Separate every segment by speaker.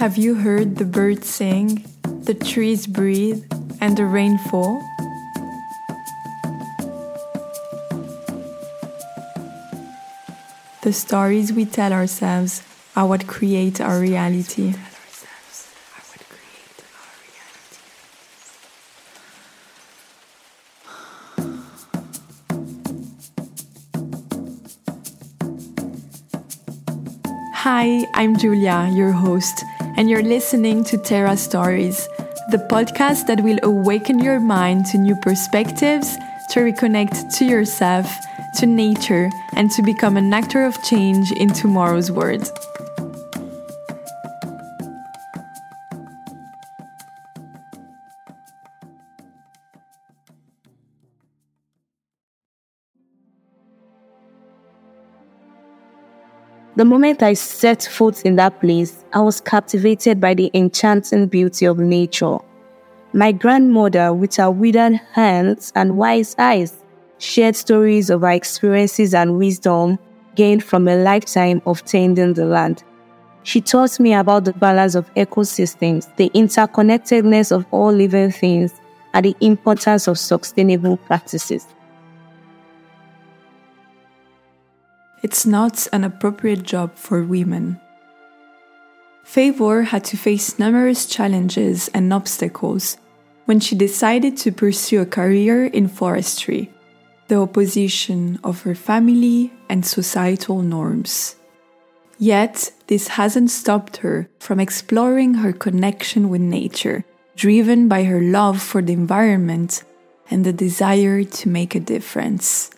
Speaker 1: Have you heard the birds sing, the trees breathe, and the rain fall? The stories we tell ourselves are what create our reality. Hi, I'm Julia, your host, and you're listening to Terra Stories, the podcast that will awaken your mind to new perspectives, to reconnect to yourself, to nature, and to become an actor of change in tomorrow's world.
Speaker 2: The moment I set foot in that place, I was captivated by the enchanting beauty of nature. My grandmother, with her withered hands and wise eyes, shared stories of her experiences and wisdom gained from a lifetime of tending the land. She taught me about the balance of ecosystems, the interconnectedness of all living things, and the importance of sustainable practices.
Speaker 1: It's not an appropriate job for women. Favour had to face numerous challenges and obstacles when she decided to pursue a career in forestry, the opposition of her family and societal norms. Yet, this hasn't stopped her from exploring her connection with nature, driven by her love for the environment and the desire to make a difference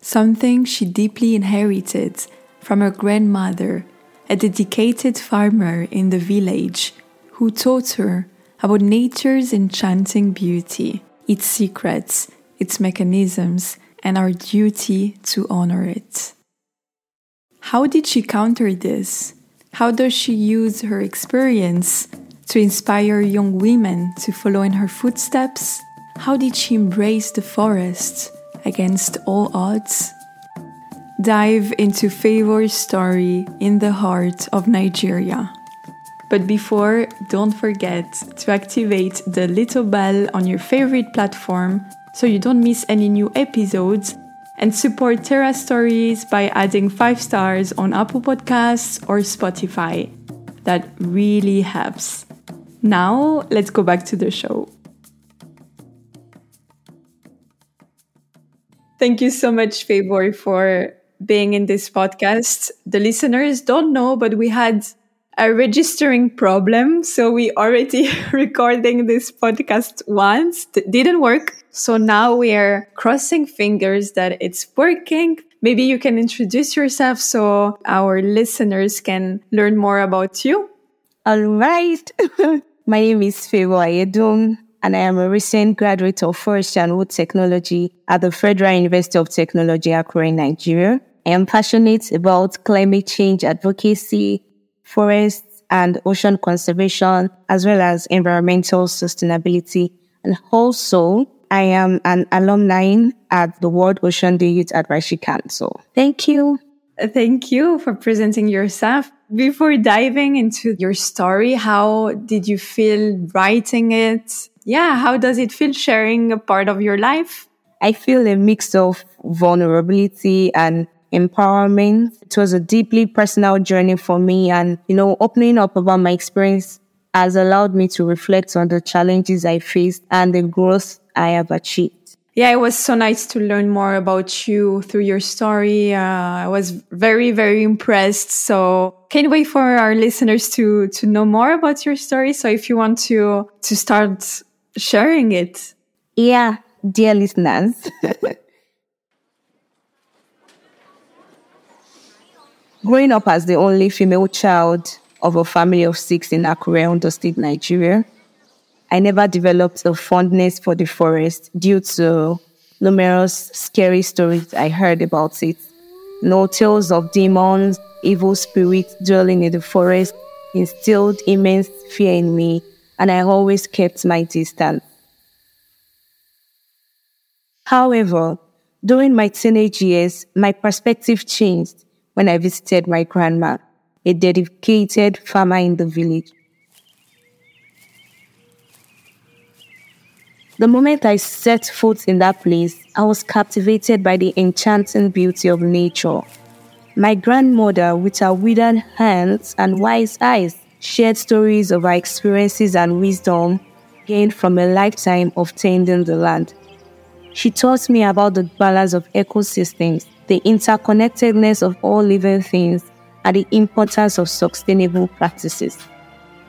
Speaker 1: something she deeply inherited from her grandmother, a dedicated farmer in the village who taught her about nature's enchanting beauty, its secrets, its mechanisms, and our duty to honor it. How did she counter this? How does she use her experience to inspire young women to follow in her footsteps? How did she embrace the forest against all odds? Dive into Favour's story in the heart of Nigeria. But before, don't forget to activate the little bell on your favorite platform so you don't miss any new episodes and support Terra Stories by adding 5 stars on Apple Podcasts or Spotify. That really helps. Now, let's go back to the show. Thank you so much, Favour, for being in this podcast. The listeners don't know, but we had a registering problem. So we already recording this podcast once. It didn't work. So now we are crossing fingers that it's working. Maybe you can introduce yourself so our listeners can learn more about you.
Speaker 2: All right. My name is Favour Ayedun and I am a recent graduate of Forestry and Wood Technology at the Federal University of Technology, Akure, Nigeria. I am passionate about climate change advocacy, forests and ocean conservation, as well as environmental sustainability. And also, I am an alumni at the World Ocean Day Youth Advisory Council. Thank you.
Speaker 1: Thank you for presenting yourself. Before diving into your story, how did you feel writing it? Yeah, how does it feel sharing a part of your life?
Speaker 2: I feel a mix of vulnerability and empowerment. It was a deeply personal journey for me and, you know, opening up about my experience has allowed me to reflect on the challenges I faced and the growth I have achieved.
Speaker 1: Yeah, it was so nice to learn more about you through your story. Uh, I was very, very impressed. So can't wait for our listeners to, to know more about your story. So if you want to, to start sharing it.
Speaker 2: Yeah, dear listeners. Growing up as the only female child of a family of six in Akure, Ondo State, Nigeria, I never developed a fondness for the forest due to numerous scary stories I heard about it. No tales of demons, evil spirits dwelling in the forest instilled immense fear in me and I always kept my distance. However, during my teenage years, my perspective changed when I visited my grandma, a dedicated farmer in the village. The moment I set foot in that place, I was captivated by the enchanting beauty of nature. My grandmother, with her withered hands and wise eyes, shared stories of her experiences and wisdom gained from a lifetime of tending the land. She taught me about the balance of ecosystems, the interconnectedness of all living things, and the importance of sustainable practices.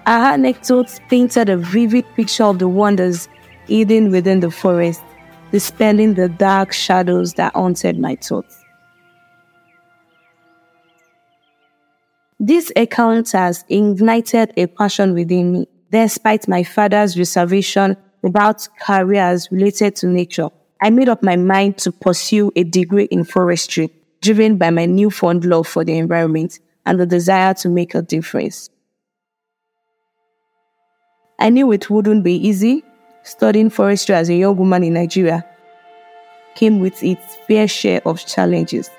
Speaker 2: Her anecdotes painted a vivid picture of the wonders hidden within the forest, dispelling the dark shadows that haunted my thoughts. These encounters ignited a passion within me, despite my father's reservation about careers related to nature. I made up my mind to pursue a degree in forestry, driven by my newfound love for the environment and the desire to make a difference. I knew it wouldn't be easy. Studying forestry as a young woman in Nigeria came with its fair share of challenges.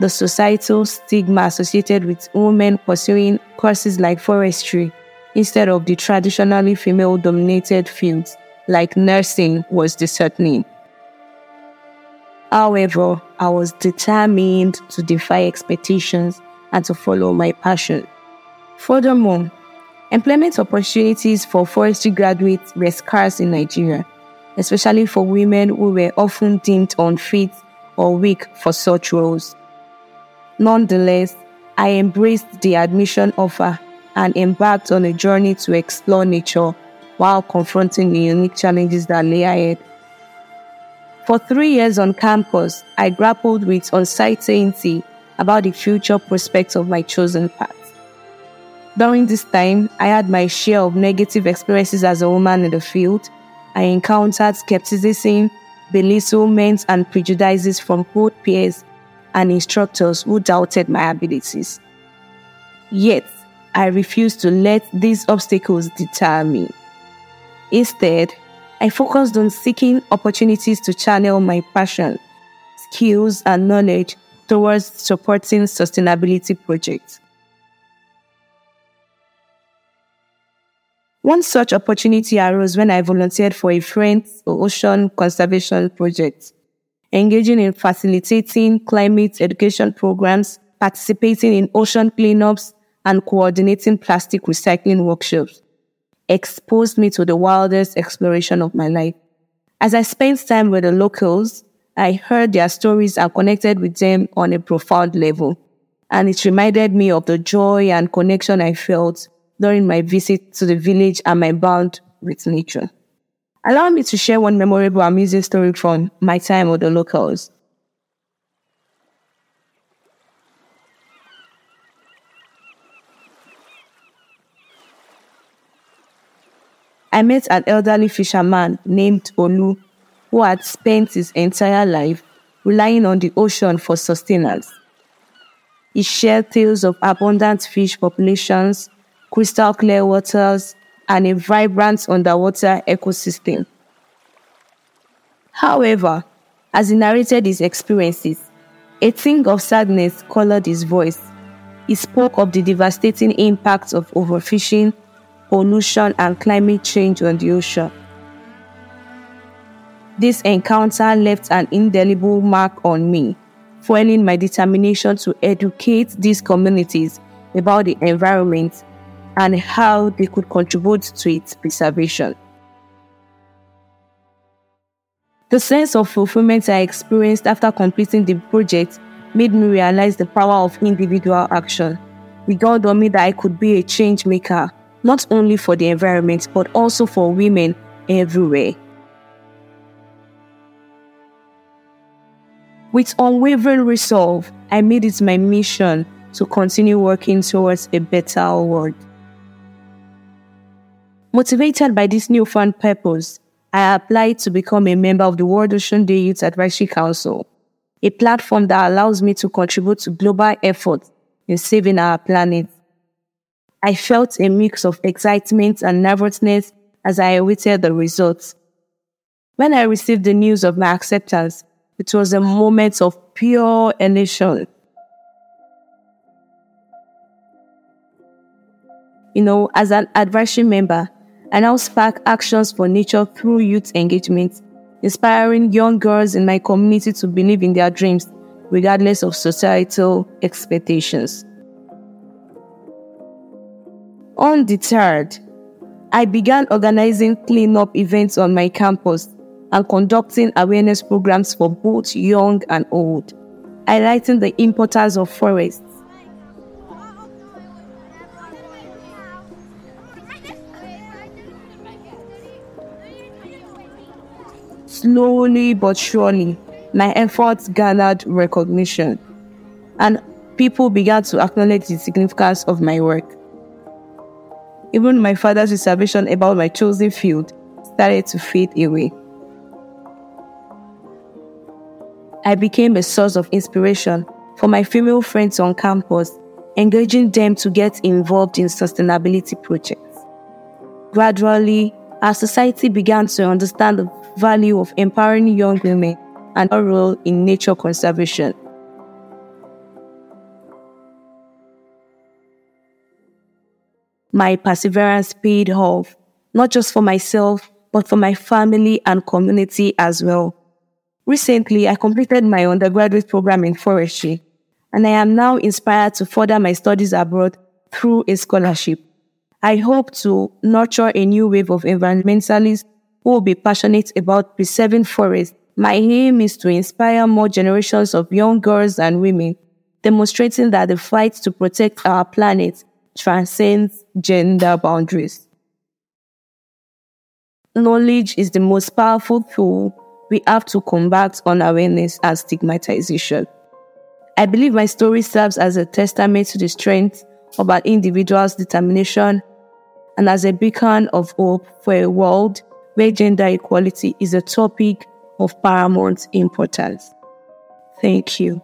Speaker 2: The societal stigma associated with women pursuing courses like forestry instead of the traditionally female dominated fields like nursing was disheartening. However, I was determined to defy expectations and to follow my passion. Furthermore, employment opportunities for forestry graduates were scarce in Nigeria, especially for women who were often deemed unfit or weak for such roles. Nonetheless, I embraced the admission offer and embarked on a journey to explore nature while confronting the unique challenges that lay ahead. For three years on campus, I grappled with uncertainty about the future prospects of my chosen path. During this time, I had my share of negative experiences as a woman in the field. I encountered skepticism, belittlement, and prejudices from both peers and instructors who doubted my abilities. Yet, I refused to let these obstacles deter me. Instead, I focused on seeking opportunities to channel my passion, skills, and knowledge towards supporting sustainability projects. One such opportunity arose when I volunteered for a Friends Ocean Conservation Project, engaging in facilitating climate education programs, participating in ocean cleanups, and coordinating plastic recycling workshops exposed me to the wildest exploration of my life. As I spent time with the locals, I heard their stories and connected with them on a profound level. And it reminded me of the joy and connection I felt during my visit to the village and my bond with nature. Allow me to share one memorable amusing story from my time with the locals. I met an elderly fisherman named Olu who had spent his entire life relying on the ocean for sustenance. He shared tales of abundant fish populations, crystal clear waters, and a vibrant underwater ecosystem. However, as he narrated his experiences, a tinge of sadness colored his voice. He spoke of the devastating impacts of overfishing pollution, and climate change on the ocean. This encounter left an indelible mark on me, fueling my determination to educate these communities about the environment and how they could contribute to its preservation. The sense of fulfillment I experienced after completing the project made me realize the power of individual action. It dawned on me that I could be a change maker not only for the environment, but also for women everywhere. With unwavering resolve, I made it my mission to continue working towards a better world. Motivated by this newfound purpose, I applied to become a member of the World Ocean Day Youth Advisory Council, a platform that allows me to contribute to global efforts in saving our planet I felt a mix of excitement and nervousness as I awaited the results. When I received the news of my acceptance, it was a moment of pure elation. You know, as an advisory member, I now spark actions for nature through youth engagement, inspiring young girls in my community to believe in their dreams regardless of societal expectations. Undeterred, I began organizing cleanup events on my campus and conducting awareness programs for both young and old, highlighting the importance of forests. Slowly but surely, my efforts garnered recognition, and people began to acknowledge the significance of my work. Even my father's reservation about my chosen field started to fade away. I became a source of inspiration for my female friends on campus, engaging them to get involved in sustainability projects. Gradually, our society began to understand the value of empowering young women and our role in nature conservation. My perseverance paid off, not just for myself, but for my family and community as well. Recently, I completed my undergraduate program in forestry, and I am now inspired to further my studies abroad through a scholarship. I hope to nurture a new wave of environmentalists who will be passionate about preserving forests. My aim is to inspire more generations of young girls and women, demonstrating that the fight to protect our planet transcends gender boundaries. Knowledge is the most powerful tool we have to combat unawareness and stigmatization. I believe my story serves as a testament to the strength of an individual's determination and as a beacon of hope for a world where gender equality is a topic of paramount importance. Thank you.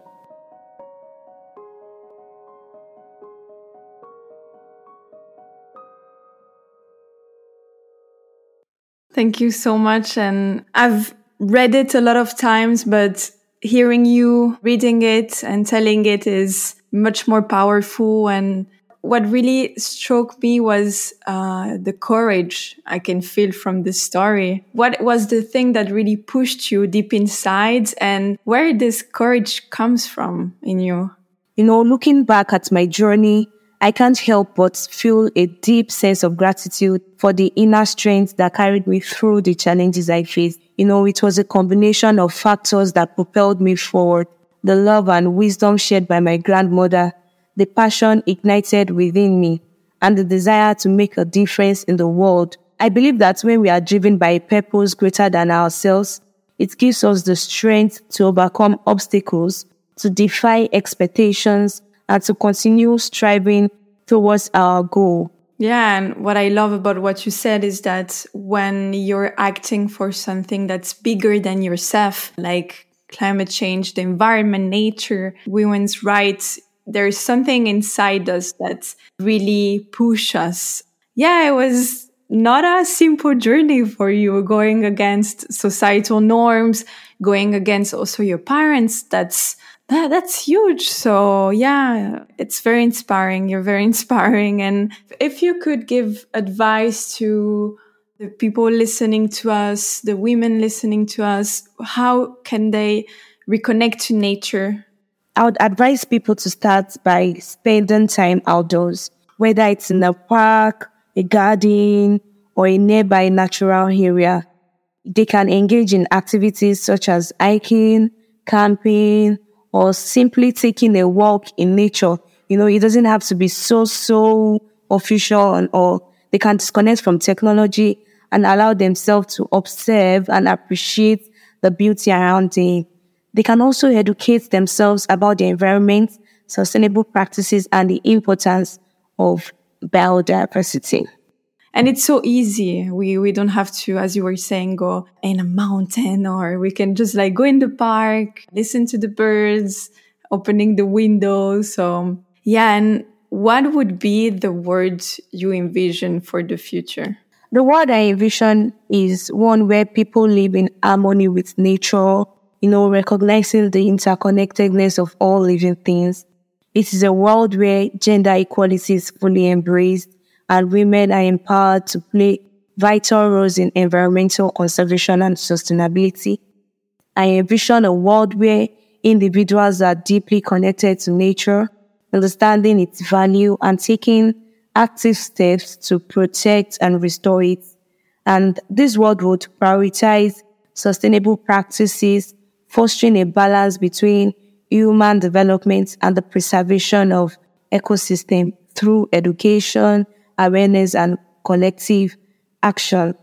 Speaker 1: Thank you so much. And I've read it a lot of times, but hearing you reading it and telling it is much more powerful. And what really struck me was uh, the courage I can feel from the story. What was the thing that really pushed you deep inside, and where this courage comes from in you?
Speaker 2: You know, looking back at my journey, I can't help but feel a deep sense of gratitude for the inner strength that carried me through the challenges I faced. You know, it was a combination of factors that propelled me forward. The love and wisdom shared by my grandmother, the passion ignited within me, and the desire to make a difference in the world. I believe that when we are driven by a purpose greater than ourselves, it gives us the strength to overcome obstacles, to defy expectations, and to continue striving towards our goal.
Speaker 1: Yeah, and what I love about what you said is that when you're acting for something that's bigger than yourself, like climate change, the environment, nature, women's rights, there's something inside us that really push us. Yeah, it was not a simple journey for you going against societal norms, going against also your parents. That's that, that's huge. So yeah, it's very inspiring. You're very inspiring. And if you could give advice to the people listening to us, the women listening to us, how can they reconnect to nature?
Speaker 2: I would advise people to start by spending time outdoors, whether it's in a park, a garden, or a nearby natural area. They can engage in activities such as hiking, camping, or simply taking a walk in nature. You know, it doesn't have to be so, so official or they can disconnect from technology and allow themselves to observe and appreciate the beauty around them. They can also educate themselves about the environment, sustainable practices, and the importance of biodiversity.
Speaker 1: And it's so easy. We, we don't have to, as you were saying, go in a mountain or we can just like go in the park, listen to the birds, opening the windows. So yeah. And what would be the word you envision for the future?
Speaker 2: The word I envision is one where people live in harmony with nature, you know, recognizing the interconnectedness of all living things. It is a world where gender equality is fully embraced and women are empowered to play vital roles in environmental conservation and sustainability. I envision a world where individuals are deeply connected to nature, understanding its value and taking active steps to protect and restore it. And this world would prioritize sustainable practices, fostering a balance between human development and the preservation of ecosystem through education, awareness, and collective action.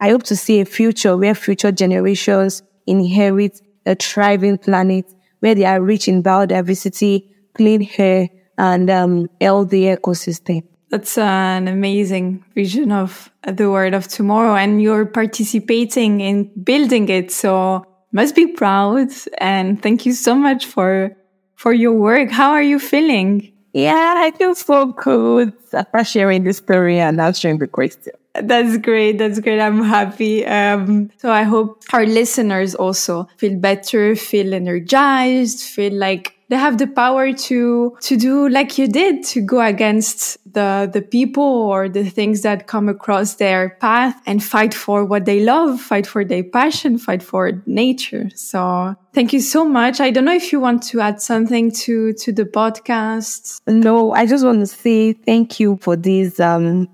Speaker 2: I hope to see a future where future generations inherit a thriving planet where they are rich in biodiversity, clean air, and um, healthy ecosystem.
Speaker 1: That's an amazing vision of the world of tomorrow, and you're participating in building it. So must be proud, and thank you so much for for your work. How are you feeling?
Speaker 2: Yeah, I feel so good after sharing this story and answering the question.
Speaker 1: That's great. That's great. I'm happy. Um, so I hope our listeners also feel better, feel energized, feel like they have the power to to do like you did to go against the the people or the things that come across their path and fight for what they love fight for their passion fight for nature so thank you so much i don't know if you want to add something to to the podcast
Speaker 2: no i just want to say thank you for this um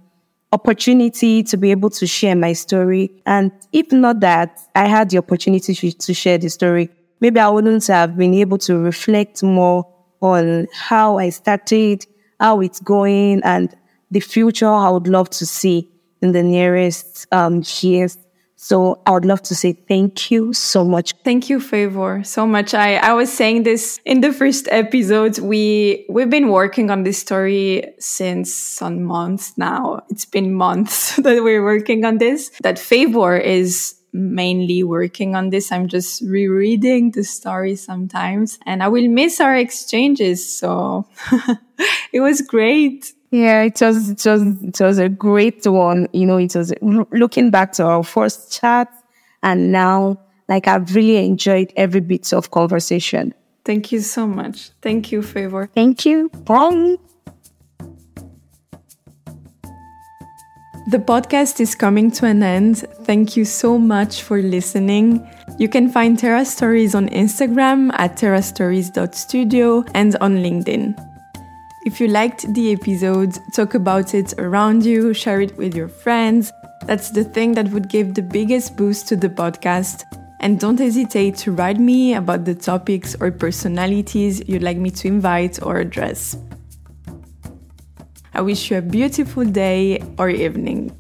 Speaker 2: opportunity to be able to share my story and if not that i had the opportunity to share the story maybe I wouldn't have been able to reflect more on how I started, how it's going, and the future I would love to see in the nearest um, years. So I would love to say thank you so much.
Speaker 1: Thank you, Favour, so much. I, I was saying this in the first episode. We we've been working on this story since some months now. It's been months that we're working on this. That Favour is mainly working on this. I'm just rereading the story sometimes and I will miss our exchanges. So it was great.
Speaker 2: Yeah, it was, it was, it was a great one. You know, it was looking back to our first chat and now like I've really enjoyed every bit of conversation.
Speaker 1: Thank you so much. Thank you, Favour.
Speaker 2: Thank you. Bye.
Speaker 1: The podcast is coming to an end. Thank you so much for listening. You can find Terra Stories on Instagram at terrastories.studio and on LinkedIn. If you liked the episode, talk about it around you, share it with your friends. That's the thing that would give the biggest boost to the podcast. And don't hesitate to write me about the topics or personalities you'd like me to invite or address. I wish you a beautiful day or evening.